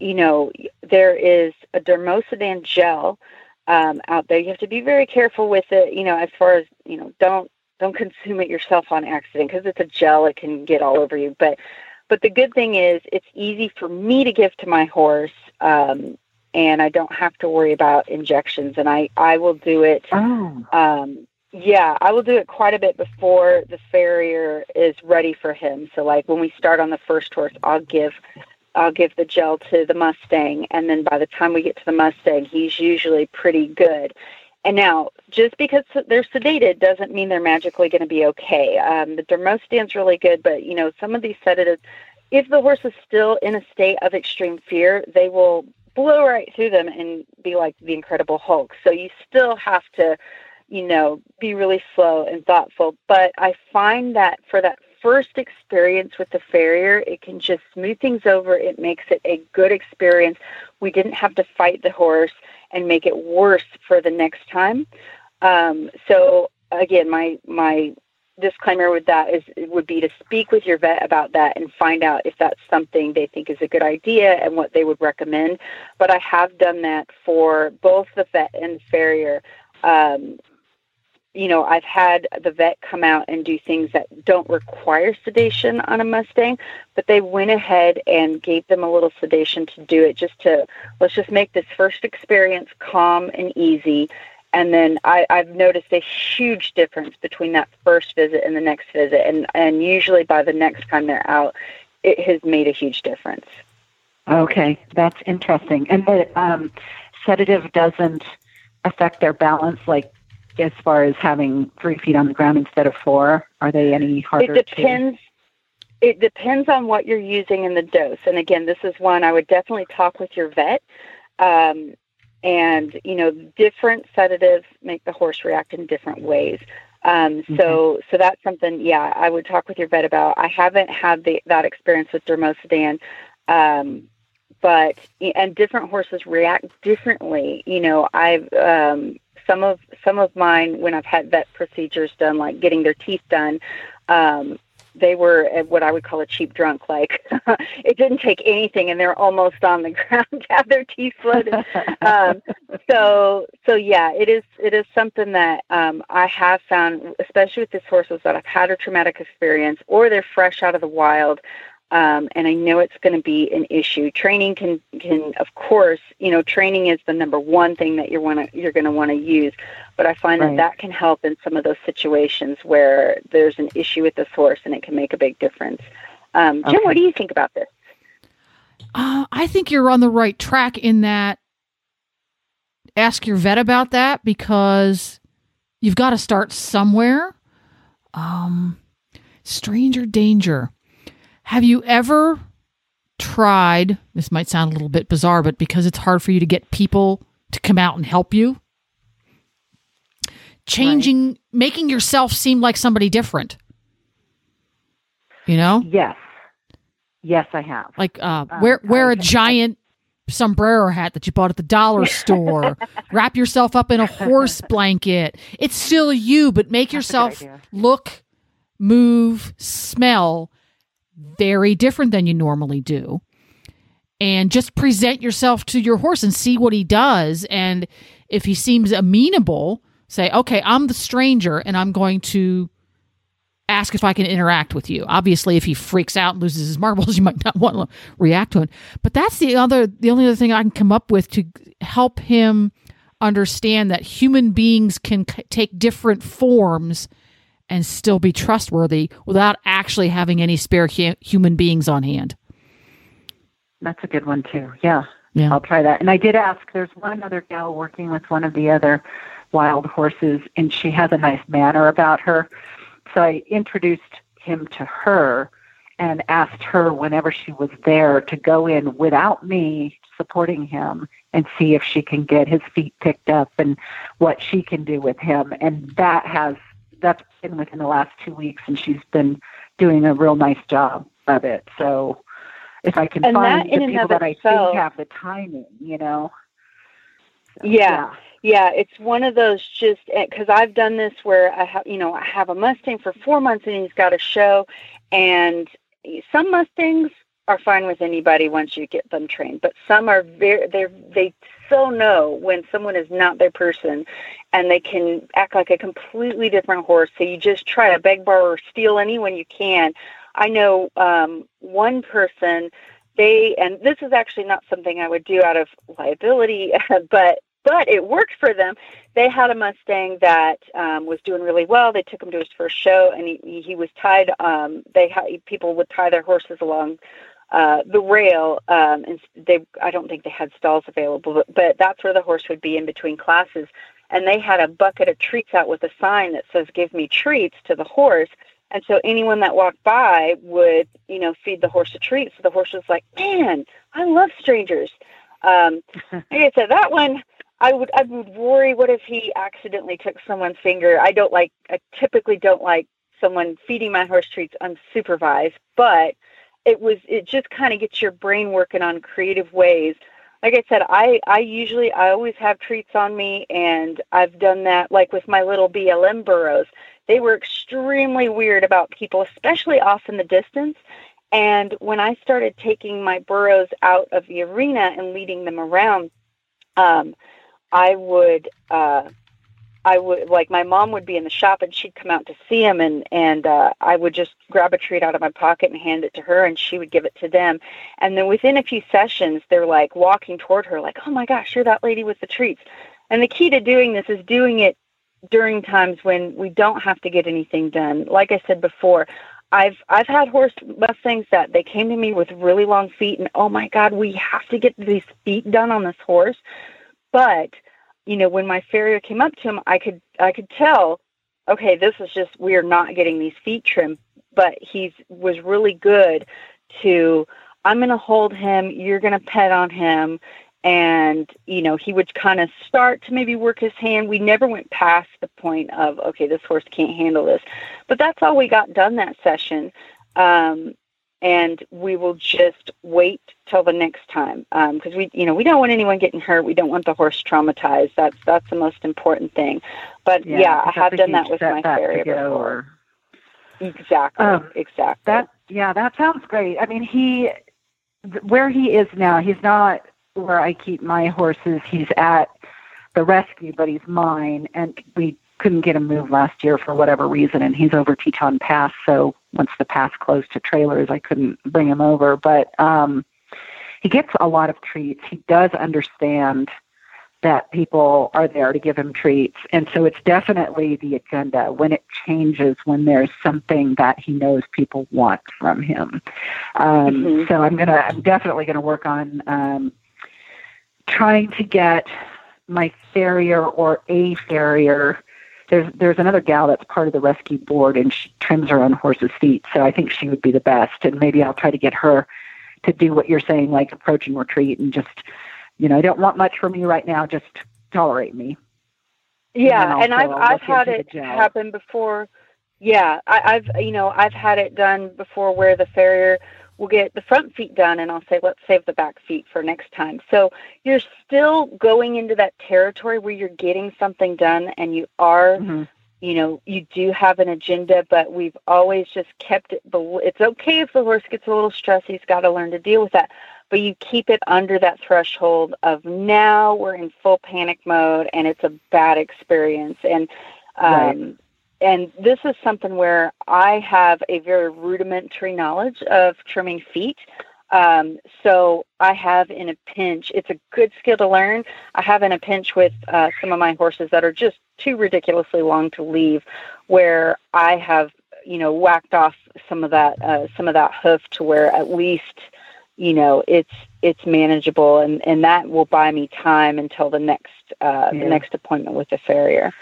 you know there is a Dormosedan gel um, out there. You have to be very careful with it. You know, as far as you know, don't don't consume it yourself on accident because it's a gel; it can get all over you. But but the good thing is, it's easy for me to give to my horse. Um, and I don't have to worry about injections. And I, I will do it. Oh. Um, yeah, I will do it quite a bit before the farrier is ready for him. So like when we start on the first horse, I'll give I'll give the gel to the Mustang and then by the time we get to the Mustang, he's usually pretty good. And now, just because they're sedated doesn't mean they're magically going to be okay. Um, the Dormosedan's really good, but you know some of these sedatives, if the horse is still in a state of extreme fear, they will blow right through them and be like the Incredible Hulk. So you still have to, you know, be really slow and thoughtful. But I find that for that first experience with the farrier, it can just smooth things over. It makes it a good experience. We didn't have to fight the horse and make it worse for the next time. Um, so again, my my disclaimer with that is would be to speak with your vet about that and find out if that's something they think is a good idea and what they would recommend. But I have done that for both the vet and the farrier. Um, you know, I've had the vet come out and do things that don't require sedation on a Mustang, but they went ahead and gave them a little sedation to do it just to let's just make this first experience calm and easy and then I, I've noticed a huge difference between that first visit and the next visit, and and usually by the next time they're out, it has made a huge difference. Okay, that's interesting. And the um, sedative doesn't affect their balance, like as far as having three feet on the ground instead of four. Are they any harder? It depends. To- it depends on what you're using in the dose. And again, this is one I would definitely talk with your vet. Um, and you know different sedatives make the horse react in different ways. Um, so mm-hmm. so that's something yeah i would talk with your vet about. I haven't had the, that experience with Dormosedan um, but and different horses react differently. You know i've um, some of some of mine when i've had vet procedures done like getting their teeth done um, they were what I would call a cheap drunk. Like *laughs* it didn't take anything, and they're almost on the *laughs* ground to have their teeth flooded. *laughs* um, so, so yeah, it is. It is something that um, I have found, especially with these horses that I've had a traumatic experience or they're fresh out of the wild. Um, and I know it's going to be an issue. Training can can of course, you know, training is the number one thing that you're want to you're going to want to use. But I find right. that that can help in some of those situations where there's an issue with the source, and it can make a big difference. Um, Jim, okay. what do you think about this? Uh, I think you're on the right track in that. Ask your vet about that because you've got to start somewhere. Um, stranger danger have you ever tried? This might sound a little bit bizarre, but because it's hard for you to get people to come out and help you, changing, right. making yourself seem like somebody different. You know? Yes. Yes, I have. Like uh, um, wear wear a giant sombrero hat that you bought at the dollar *laughs* store. Wrap yourself up in a horse *laughs* blanket. It's still you, but make That's yourself look, move, smell very different than you normally do. And just present yourself to your horse and see what he does. And if he seems amenable, say, okay, I'm the stranger and I'm going to ask if I can interact with you. Obviously, if he freaks out and loses his marbles, *laughs* you might not want to react to him. But that's the other, the only other thing I can come up with to help him understand that human beings can c- take different forms and still be trustworthy without actually having any spare hu- human beings on hand. That's a good one too. Yeah. Yeah. I'll try that. And I did ask, there's one other gal working with one of the other wild horses, and she has a nice manner about her. So I introduced him to her and asked her whenever she was there to go in without me supporting him and see if she can get his feet picked up and what she can do with him. And that has, that's been within the last two weeks, and she's been doing a real nice job of it. So if I can And find the people that I itself- think have the timing, you know. So, Yeah. Yeah, it's one of those just eh, because I've done this where I have, you know, I have a Mustang for four months and he's got a show, and some Mustangs are fine with anybody once you get them trained, but some are very they they so know when someone is not their person, and they can act like a completely different horse. So you just try to beg, borrow, or steal anyone you can. I know um, one person. They and this is actually not something I would do out of liability, *laughs* but but it worked for them. They had a Mustang that um, was doing really well. They took him to his first show, and he he was tied. Um, they ha- people would tie their horses along uh, the rail, um, and they I don't think they had stalls available, but, but that's where the horse would be in between classes. And they had a bucket of treats out with a sign that says "Give me treats" to the horse. And so anyone that walked by would, you know, feed the horse a treat. So the horse was like, "Man, I love strangers." Um, like I said, that one I would I would worry. What if he accidentally took someone's finger? I don't like. I typically don't like someone feeding my horse treats unsupervised, but it was it just kind of gets your brain working on creative ways. Like I said, I I usually I always have treats on me, and I've done that like with my little BLM burros. They were extremely weird about people, especially off in the distance. And when I started taking my burros out of the arena and leading them around, um, I would uh I would like my mom would be in the shop and she'd come out to see him and and uh I would just grab a treat out of my pocket and hand it to her and she would give it to them. And then within a few sessions they're like walking toward her like oh my gosh you're that lady with the treats. And the key to doing this is doing it during times when we don't have to get anything done. Like I said before I've I've had horse mustangs that they came to me with really long feet and oh my god we have to get these feet done on this horse. But you know when my farrier came up to him i could i could tell okay this is just we're not getting these feet trimmed. But he's was really good to i'm going to hold him you're going to pet on him. And you know he would kind of start to maybe work his hand. We never went past the point of okay this horse can't handle this. But that's all we got done that session. Um, and we will just wait till the next time. Because we you know we don't want anyone getting hurt. We don't want the horse traumatized. That's that's the most important thing. But yeah, i have done that with my farrier before. exactly Um, exactly. That yeah, that sounds great. I mean, he th- where he is now, he's not where I keep my horses. He's at the rescue, but he's mine, and we couldn't get him moved last year for whatever reason, and he's over Teton Pass. So once the pass closed to trailers, I couldn't bring him over. But um, he gets a lot of treats. He does understand that people are there to give him treats. And so it's definitely the agenda when it changes, when there's something that he knows people want from him. Um, Mhm. So I'm gonna, I'm definitely gonna work on um, trying to get my farrier or a farrier. There's there's another gal that's part of the rescue board, and she trims her own horse's feet. So I think she would be the best, and maybe I'll try to get her to do what you're saying, like approach and retreat, and just you know, I don't want much from you right now. Just tolerate me. Yeah, And and, I've I've had it happen before. Yeah, I, I've you know I've had it done before where the farrier will get the front feet done, and I'll say let's save the back feet for next time. So you're still going into that territory where you're getting something done, and you are Mhm. you know you do have an agenda, but we've always just kept it. It's okay if the horse gets a little stressed; he's got to learn to deal with that. But you keep it under that threshold of now we're in full panic mode, and it's a bad experience. And um, Right. And this is something where I have a very rudimentary knowledge of trimming feet. Um, so I have in a pinch, it's a good skill to learn. I have in a pinch with uh, some of my horses that are just too ridiculously long to leave, where I have, you know, whacked off some of that, uh, some of that hoof to where at least, you know, it's it's manageable, and and that will buy me time until the next uh, Yeah. the next appointment with the farrier.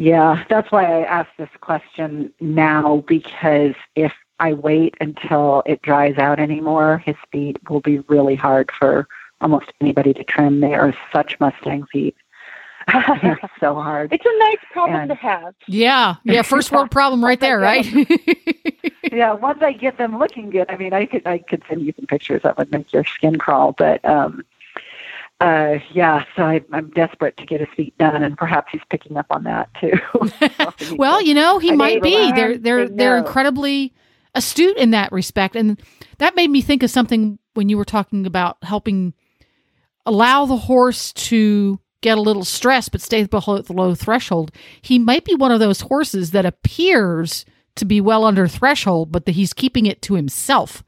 Yeah, that's why I asked this question now because if I wait until it dries out anymore, his feet will be really hard for almost anybody to trim. They are such Mustang feet. *laughs* They're so hard. It's a nice problem And- to have. Yeah, yeah. First world *laughs* problem right there, right? *laughs* yeah, once I get them looking good, I mean, I could I could send you some pictures that would make your skin crawl. But um, uh, yeah, so I, I'm desperate to get his feet done, and perhaps he's picking up on that too. *laughs* well, you know, he I might be. They're they're said they're incredibly astute in that respect, and that made me think of something when you were talking about helping allow the horse to get a little stressed but stay below the low threshold. He might be one of those horses that appears to be well under threshold, but that he's keeping it to himself.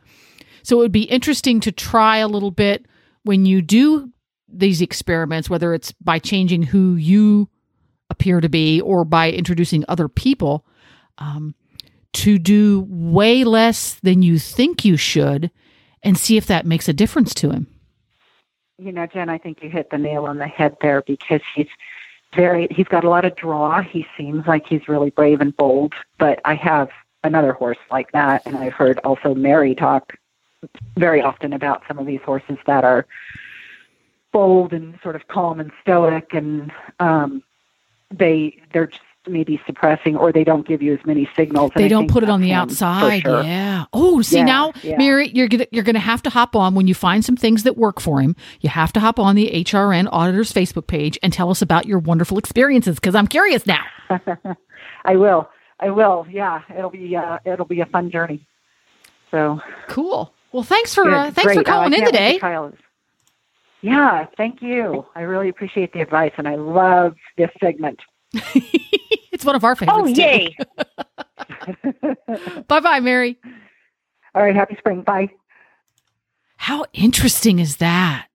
So it would be interesting to try a little bit when you do these experiments, whether it's by changing who you appear to be or by introducing other people, um, to do way less than you think you should and see if that makes a difference to him. you know, Jen, I think you hit the nail on the head there because he's very he's got a lot of draw. He seems like he's really brave and bold, but I have another horse like that and I've heard also Mary talk very often about some of these horses that are bold and sort of calm and stoic and um they they're just maybe suppressing or they don't give you as many signals. They don't put it on the outside. sure. Yeah. Oh, see Yeah, now, yeah. Mary, you're gonna you're gonna have to hop on when you find some things that work for him. You have to hop on the HRN Auditors Facebook page and tell us about your wonderful experiences because I'm curious now. *laughs* I will. I will. Yeah, it'll be uh, it'll be a fun journey. So Cool. Well, thanks for uh, thanks for Great. Oh, calling in today. to this. Yeah, thank you. I really appreciate the advice, and I love this segment. *laughs* It's one of our favorites. Oh, yay. *laughs* bye bye, Mary. All right, happy spring. Bye. How interesting is that?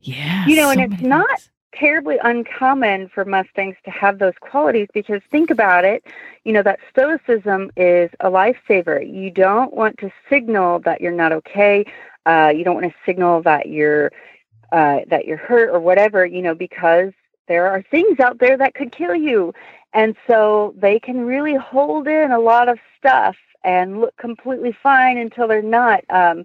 Yeah. you know, and it's not things. terribly uncommon for Mustangs to have those qualities because think about it, you know, that stoicism is a lifesaver. You don't want to signal that you're not okay. Uh, you don't want to signal that you're uh, that you're hurt or whatever, you know, because there are things out there that could kill you. And so they can really hold in a lot of stuff and look completely fine until they're not. Um,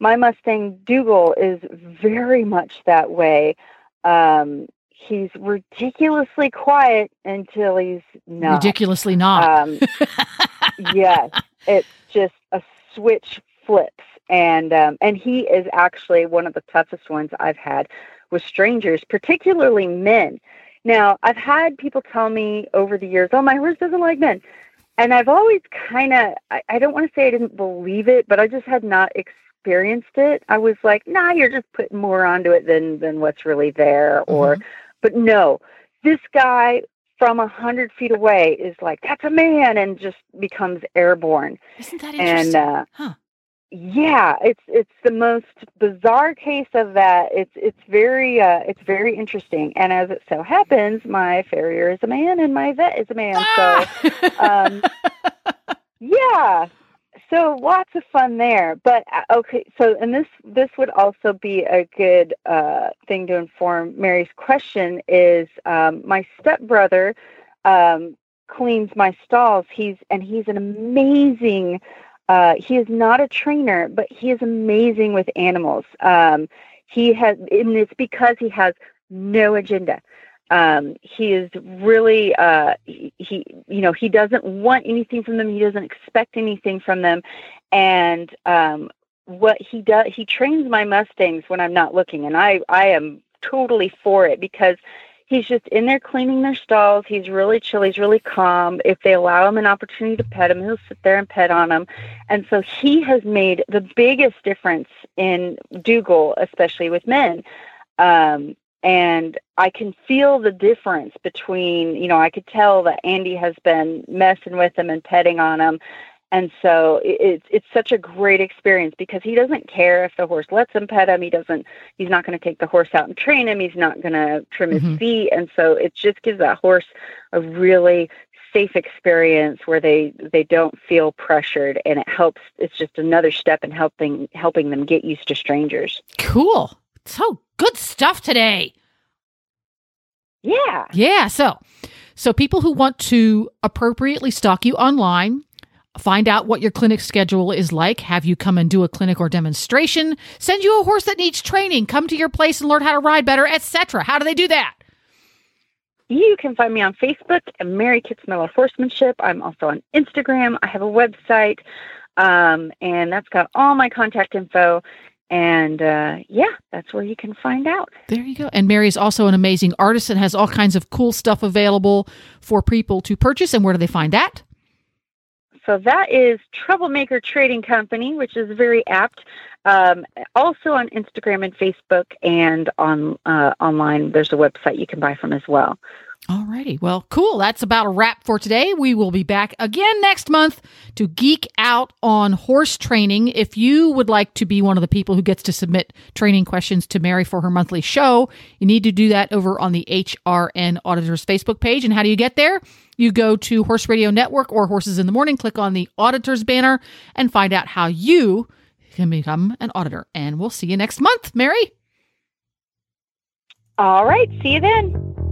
my Mustang Dougal is very much that way. Um, he's ridiculously quiet until he's not. ridiculously not. Um, *laughs* yes, it's just a switch flips, and um, and he is actually one of the toughest ones I've had with strangers, particularly men. Now, I've had people tell me over the years, "Oh, my horse doesn't like men," and I've always kind of I, I don't want to say I didn't believe it, but I just had not experienced it. I was like, "Nah, you're just putting more onto it than than what's really there," or, but no, this guy from a hundred feet away is like, "That's a man," and just becomes airborne. Isn't that And interesting? uh, huh. Yeah, it's it's the most bizarre case of that. It's it's very uh, it's very interesting. And as it so happens, my farrier is a man and my vet is a man. So um, yeah, so lots of fun there. But uh, okay, so and this this would also be a good uh, thing to inform Mary's question is um, my stepbrother um, cleans my stalls. He's and he's an amazing. Uh, he is not a trainer, but he is amazing with animals. Um, he has, and it's because he has no agenda. Um, he is really, uh, he, he, you know, he doesn't want anything from them. He doesn't expect anything from them. And um, what he does, he trains my Mustangs when I'm not looking, and I, I am totally for it because he's just in there cleaning their stalls. He's really chill. He's really calm. If they allow him an opportunity to pet him, he'll sit there and pet on them. And so he has made the biggest difference in Dougal, especially with men. Um, and I can feel the difference between, you know, I could tell that Andy has been messing with him and petting on him. And so it's it's such a great experience because he doesn't care if the horse lets him pet him. He doesn't. He's not going to take the horse out and train him. He's not going to trim his Mhm. feet. And so it just gives that horse a really safe experience where they they don't feel pressured, and it helps. It's just another step in helping helping them get used to strangers. Cool. So good stuff today. Yeah. Yeah. So, so people who want to appropriately stalk you online, find out what your clinic schedule is like, have you come and do a clinic or demonstration, send you a horse that needs training, come to your place and learn how to ride better, etc. How do they do that? You can find me on Facebook at Mary Kitzmiller Horsemanship. I'm also on Instagram. I have a website, um, and that's got all my contact info. And uh, yeah, that's where you can find out. There you go. And Mary is also an amazing artist and has all kinds of cool stuff available for people to purchase. And where do they find that? So that is Troublemaker Trading Company, which is very apt. Um, also on Instagram and Facebook, and on uh, online. There's a website you can buy from as well. Alrighty. Well, cool. That's about a wrap for today. We will be back again next month to geek out on horse training. If you would like to be one of the people who gets to submit training questions to Mary for her monthly show, you need to do that over on the HRN Auditors Facebook page. And how do you get there? You go to Horse Radio Network or Horses in the Morning, click on the Auditors banner, and find out how you can become an auditor. And we'll see you next month, Mary. All right. See you then.